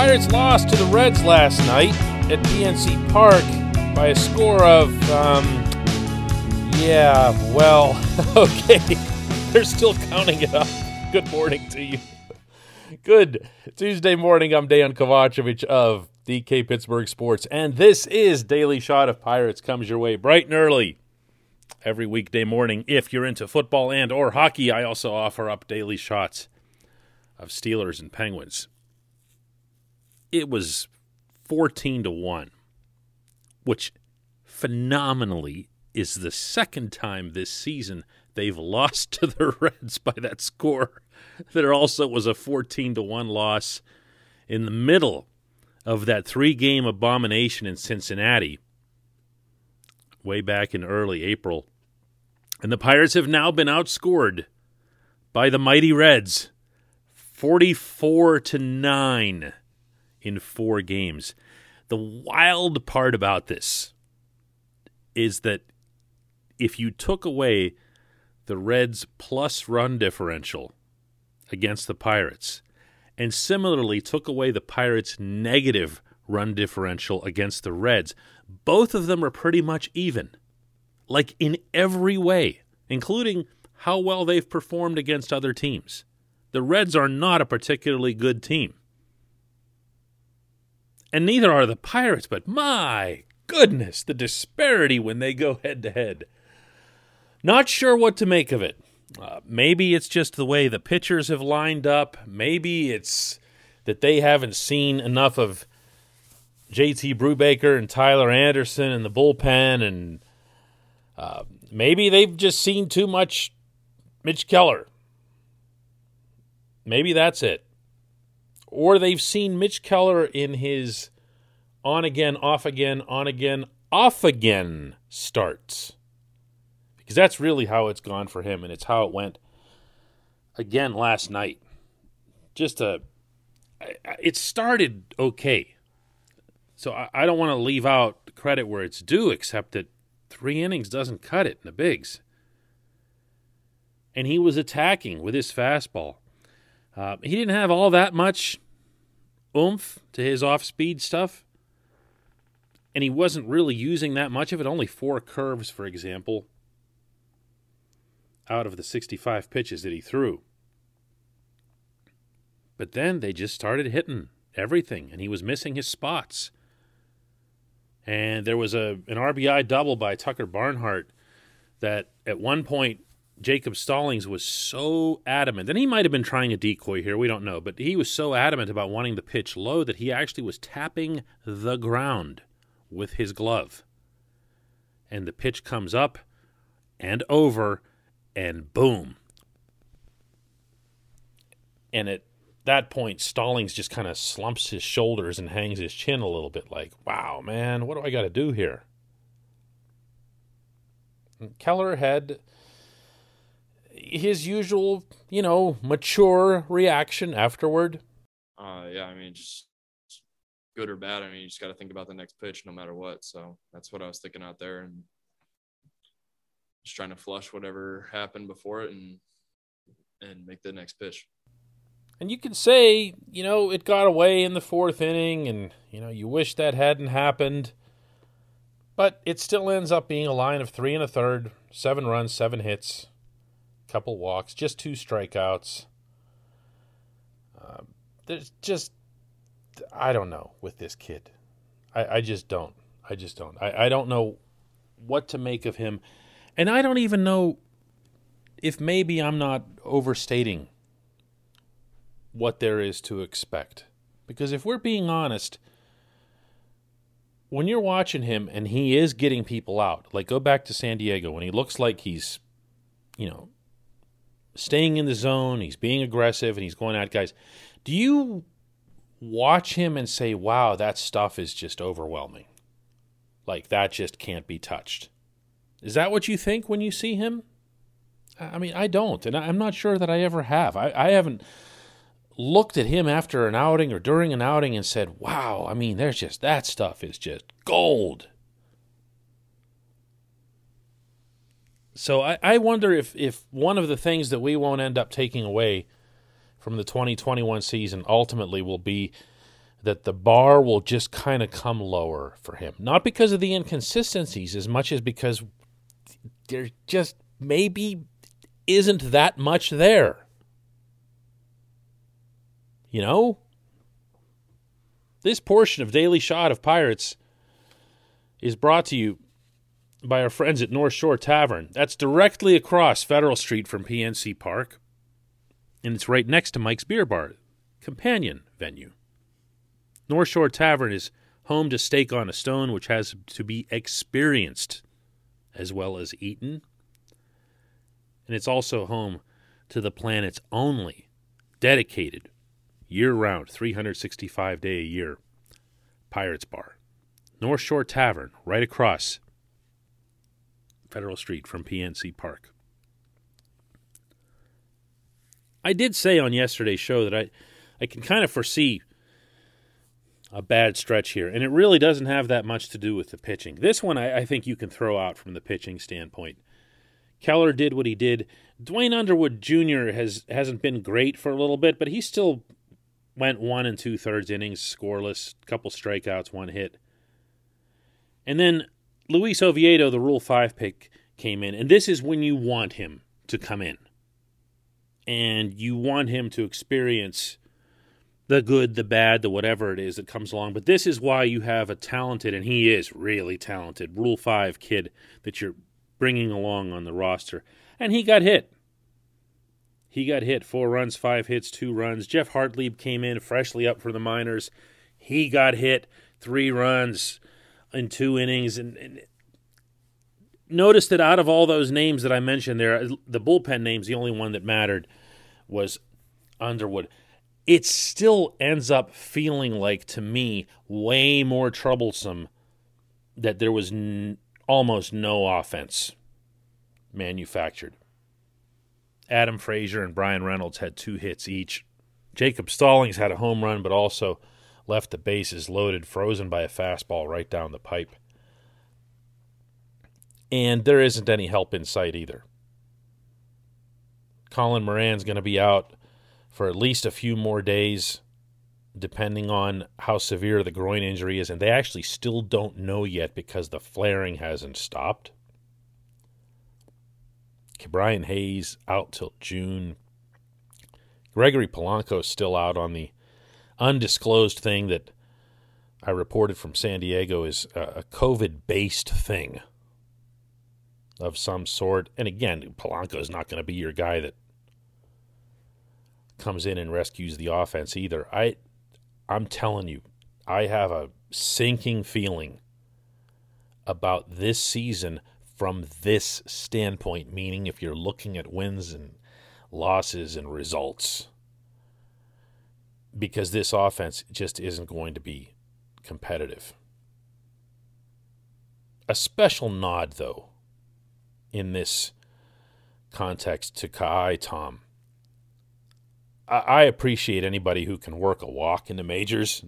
Pirates lost to the Reds last night at PNC Park by a score of, um, yeah, well, okay. They're still counting it up. Good morning to you. Good Tuesday morning. I'm Dan Kovacevic of DK Pittsburgh Sports, and this is Daily Shot of Pirates comes your way bright and early every weekday morning. If you're into football and or hockey, I also offer up daily shots of Steelers and Penguins. It was 14 to 1, which phenomenally is the second time this season they've lost to the Reds by that score. There also was a 14 to 1 loss in the middle of that three-game abomination in Cincinnati way back in early April. And the Pirates have now been outscored by the mighty Reds 44 to 9 in 4 games. The wild part about this is that if you took away the Reds plus run differential against the Pirates and similarly took away the Pirates negative run differential against the Reds, both of them are pretty much even. Like in every way, including how well they've performed against other teams. The Reds are not a particularly good team. And neither are the Pirates, but my goodness, the disparity when they go head to head. Not sure what to make of it. Uh, maybe it's just the way the pitchers have lined up. Maybe it's that they haven't seen enough of JT Brubaker and Tyler Anderson in the bullpen, and uh, maybe they've just seen too much Mitch Keller. Maybe that's it. Or they've seen Mitch Keller in his on again, off again, on again, off again starts. Because that's really how it's gone for him, and it's how it went again last night. Just a. It started okay. So I, I don't want to leave out credit where it's due, except that three innings doesn't cut it in the bigs. And he was attacking with his fastball. Uh, he didn't have all that much oomph to his off speed stuff and he wasn't really using that much of it. Only four curves, for example, out of the 65 pitches that he threw. But then they just started hitting everything, and he was missing his spots. And there was a an RBI double by Tucker Barnhart that at one point Jacob Stallings was so adamant, and he might have been trying a decoy here, we don't know, but he was so adamant about wanting the pitch low that he actually was tapping the ground with his glove. And the pitch comes up and over, and boom. And at that point, Stallings just kind of slumps his shoulders and hangs his chin a little bit, like, wow, man, what do I got to do here? And Keller had his usual, you know, mature reaction afterward. Uh, yeah, I mean, just good or bad. I mean, you just got to think about the next pitch no matter what. So that's what I was thinking out there and just trying to flush whatever happened before it and and make the next pitch. And you can say, you know, it got away in the fourth inning and, you know, you wish that hadn't happened. But it still ends up being a line of three and a third, seven runs, seven hits, couple walks, just two strikeouts. Uh, there's just I don't know with this kid. I, I just don't. I just don't. I, I don't know what to make of him. And I don't even know if maybe I'm not overstating what there is to expect. Because if we're being honest, when you're watching him and he is getting people out, like go back to San Diego when he looks like he's, you know, staying in the zone, he's being aggressive and he's going at guys. Do you watch him and say, wow, that stuff is just overwhelming. Like, that just can't be touched. Is that what you think when you see him? I mean, I don't, and I'm not sure that I ever have. I, I haven't looked at him after an outing or during an outing and said, wow, I mean, there's just that stuff is just gold. So I, I wonder if, if one of the things that we won't end up taking away from the 2021 season ultimately will be that the bar will just kind of come lower for him. Not because of the inconsistencies as much as because there just maybe isn't that much there. You know? This portion of Daily Shot of Pirates is brought to you by our friends at North Shore Tavern. That's directly across Federal Street from PNC Park, and it's right next to Mike's Beer Bar, companion venue. North Shore Tavern is home to Steak on a Stone, which has to be experienced as well as eaten. And it's also home to the planet's only dedicated year round, 365 day a year Pirates Bar. North Shore Tavern, right across Federal Street from PNC Park. I did say on yesterday's show that I, I can kind of foresee a bad stretch here, and it really doesn't have that much to do with the pitching. This one I, I think you can throw out from the pitching standpoint. Keller did what he did. Duane Underwood Jr. has hasn't been great for a little bit, but he still went one and two thirds innings, scoreless, couple strikeouts, one hit. And then Luis Oviedo, the Rule 5 pick, came in. And this is when you want him to come in. And you want him to experience the good, the bad, the whatever it is that comes along. But this is why you have a talented, and he is really talented, Rule 5 kid that you're bringing along on the roster. And he got hit. He got hit four runs, five hits, two runs. Geoff Hartlieb came in freshly up for the minors. He got hit three runs in two innings. And, and notice that out of all those names that I mentioned there, the bullpen names, the only one that mattered was Underwood. It still ends up feeling like, to me, way more troublesome that there was n- almost no offense manufactured. Adam Frazier and Bryan Reynolds had two hits each. Jacob Stallings had a home run, but also left the bases loaded, frozen by a fastball right down the pipe. And there isn't any help in sight either. Colin Moran's going to be out for at least a few more days, depending on how severe the groin injury is. And they actually still don't know yet because the flaring hasn't stopped. Brian Hayes out till June. Gregory Polanco still out on the undisclosed thing that I reported from San Diego is a COVID based thing of some sort. And again, Polanco is not going to be your guy that comes in and rescues the offense either. I I'm telling you, I have a sinking feeling about this season from this standpoint, meaning if you're looking at wins and losses and results, because this offense just isn't going to be competitive. A special nod, though, in this context to Ka'ai Tom. I appreciate anybody who can work a walk in the majors.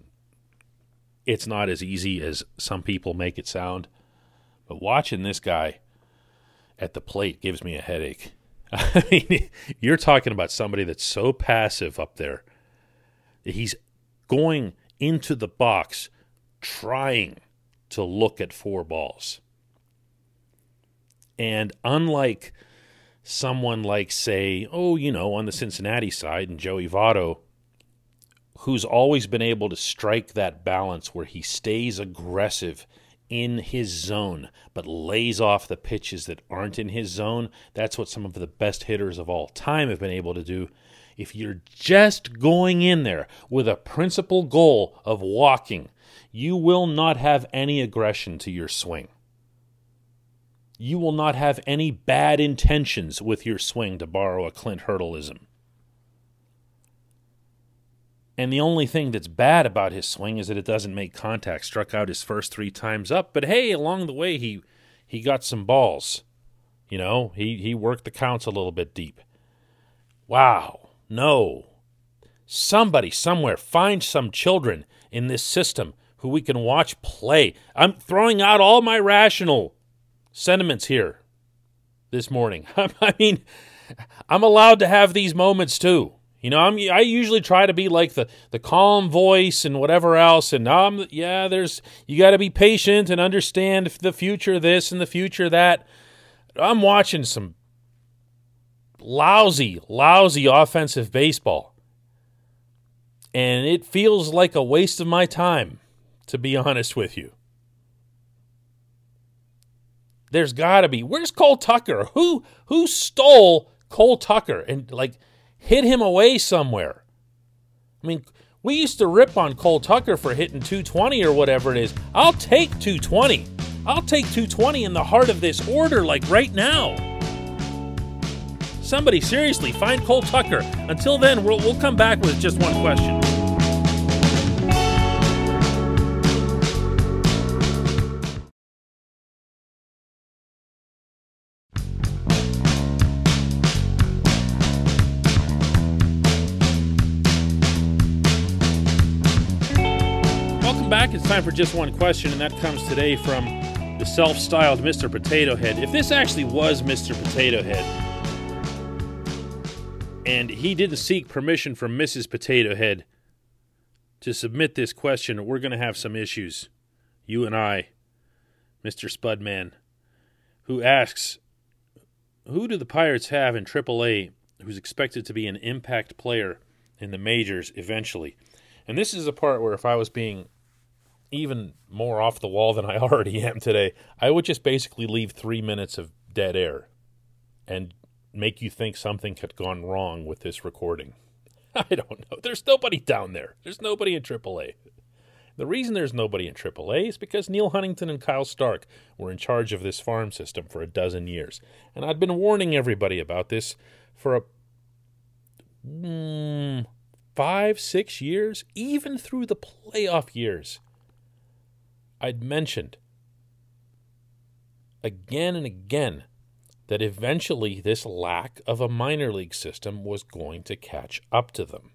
It's not as easy as some people make it sound. But watching this guy at the plate gives me a headache. I mean, you're talking about somebody that's so passive up there. He's going into the box trying to look at four balls. And unlike someone like, say, oh, you know, on the Cincinnati side and Joey Votto, who's always been able to strike that balance where he stays aggressive in his zone, but lays off the pitches that aren't in his zone. That's what some of the best hitters of all time have been able to do. If you're just going in there with a principal goal of walking, you will not have any aggression to your swing. You will not have any bad intentions with your swing, to borrow a Clint Hurdleism. And the only thing that's bad about his swing is that it doesn't make contact. Struck out his first three times up, but hey, along the way he he got some balls. You know, he he worked the counts a little bit deep. Wow, no. Somebody somewhere find some children in this system who we can watch play. I'm throwing out all my rational sentiments here this morning. I mean, I'm allowed to have these moments too. You know, I'm I usually try to be like the the calm voice and whatever else and um yeah, there's you got to be patient and understand the future this and the future that. I'm watching some lousy, lousy offensive baseball. And it feels like a waste of my time, to be honest with you. There's got to be. Where's Cole Tucker? Who who stole Cole Tucker and like hid him away somewhere? I mean, we used to rip on Cole Tucker for hitting 220 or whatever it is. I'll take 220. I'll take 220 in the heart of this order like right now. Somebody seriously find Cole Tucker. Until then, we'll, we'll come back with just one question. Back. It's time for just one question, and that comes today from the self styled Mr. Potato Head. If this actually was Mr. Potato Head, and he didn't seek permission from Mrs. Potato Head to submit this question, we're going to have some issues. You and I, Mr. Spudman, who asks Who do the Pirates have in AAA who's expected to be an impact player in the majors eventually? And this is a part where if I was being even more off the wall than I already am today, I would just basically leave three minutes of dead air and make you think something had gone wrong with this recording. I don't know. There's nobody down there. There's nobody in AAA. The reason there's nobody in AAA is because Neal Huntington and Kyle Stark were in charge of this farm system for a dozen years. And I'd been warning everybody about this for a mm, five, six years, even through the playoff years. I'd mentioned again and again that eventually this lack of a minor league system was going to catch up to them.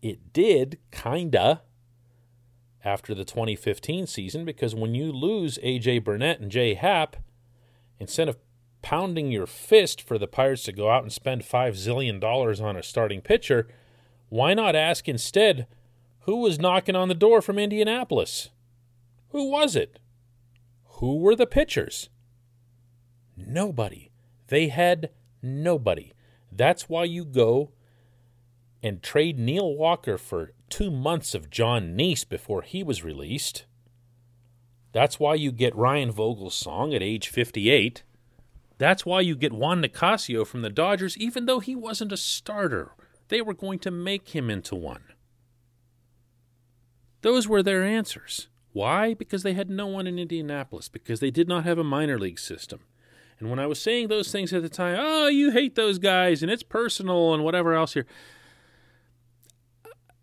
It did, kinda, after the 2015 season, because when you lose A.J. Burnett and Jay Happ, instead of pounding your fist for the Pirates to go out and spend $5 zillion on a starting pitcher, why not ask instead who was knocking on the door from Indianapolis? Who was it? Who were the pitchers? Nobody. They had nobody. That's why you go and trade Neil Walker for two months of Jon Niese before he was released. That's why you get Ryan Vogelsong at age 58. That's why you get Juan Nicasio from the Dodgers, even though he wasn't a starter. They were going to make him into one. Those were their answers. Why? Because they had no one in Indianapolis, because they did not have a minor league system. And when I was saying those things at the time, oh, you hate those guys and it's personal and whatever else here,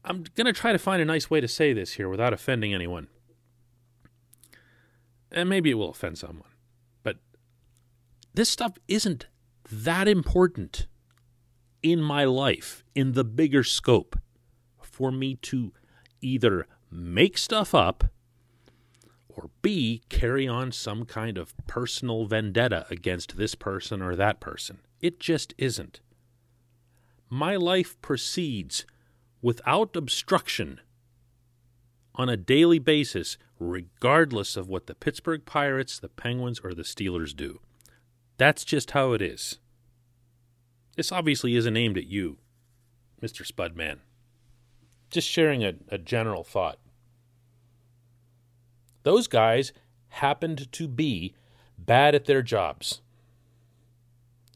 I'm going to try to find a nice way to say this here without offending anyone. And maybe it will offend someone. But this stuff isn't that important in my life, in the bigger scope, for me to either make stuff up or B, carry on some kind of personal vendetta against this person or that person. It just isn't. My life proceeds without obstruction on a daily basis, regardless of what the Pittsburgh Pirates, the Penguins, or the Steelers do. That's just how it is. This obviously isn't aimed at you, Mr. Spudman. Just sharing a, a general thought. Those guys happened to be bad at their jobs.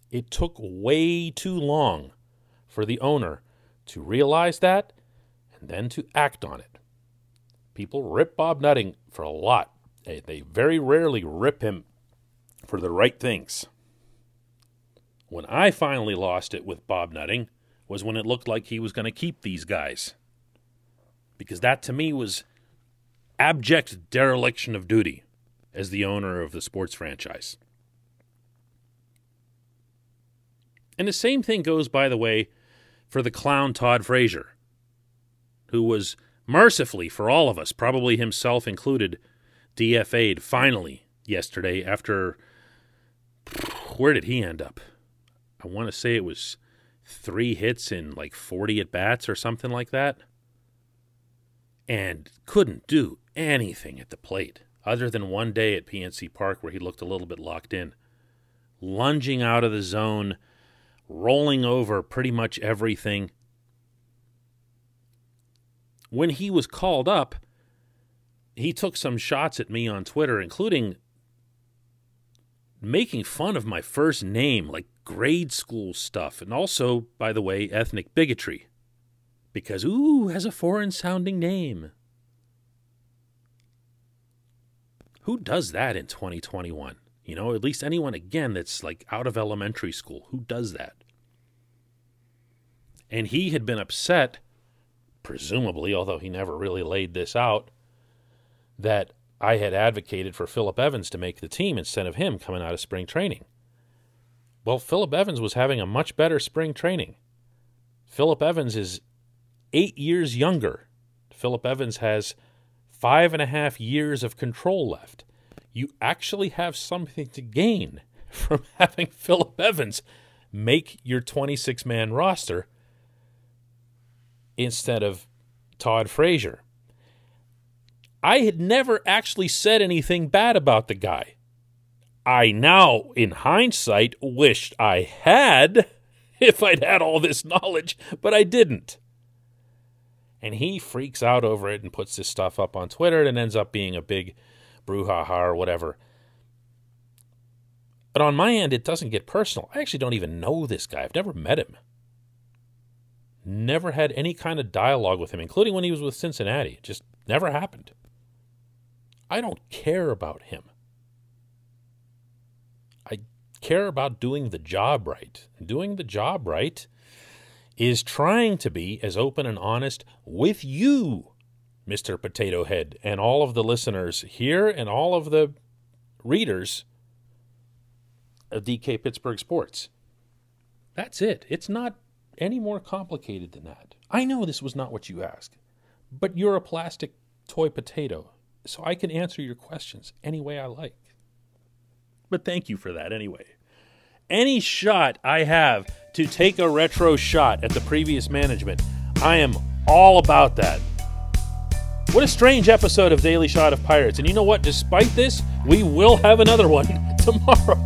It took way too long for the owner to realize that and then to act on it. People rip Bob Nutting for a lot. They, they very rarely rip him for the right things. When I finally lost it with Bob Nutting was when it looked like he was going to keep these guys. Because that to me was abject dereliction of duty as the owner of the sports franchise. And the same thing goes, by the way, for the clown Todd Frazier, who was mercifully for all of us, probably himself included, DFA'd finally yesterday after. Where did he end up? I want to say it was three hits in like 40 at bats or something like that, and couldn't do anything at the plate other than one day at PNC Park where he looked a little bit locked in. Lunging out of the zone, rolling over pretty much everything. When he was called up, he took some shots at me on Twitter, including making fun of my first name, like grade school stuff, and also, by the way, ethnic bigotry. Because, ooh, has a foreign sounding name. Who does that in 2021? You know, at least anyone, again, that's like out of elementary school. Who does that? And he had been upset, presumably, although he never really laid this out, that I had advocated for Phillip Evans to make the team instead of him coming out of spring training. Well, Phillip Evans was having a much better spring training. Phillip Evans is eight years younger. Phillip Evans has five and a half years of control left. You actually have something to gain from having Phillip Evans make your 26 man roster instead of Todd Frazier. I had never actually said anything bad about the guy. I now, in hindsight, wished I had if I'd had all this knowledge, but I didn't and he freaks out over it and puts this stuff up on Twitter and ends up being a big brouhaha or whatever. But on my end, it doesn't get personal. I actually don't even know this guy. I've never met him. Never had any kind of dialogue with him, including when he was with Cincinnati. It just never happened. I don't care about him. I care about doing the job right. Doing the job right is trying to be as open and honest with you, Mr. Potato Head, and all of the listeners here and all of the readers of DK Pittsburgh Sports. That's it. It's not any more complicated than that. I know this was not what you asked, but you're a plastic toy potato, so I can answer your questions any way I like. But thank you for that anyway any shot I have to take a retro shot at the previous management, I am all about that. What a strange episode of Daily Shot of Pirates. And you know what? Despite this, we will have another one tomorrow.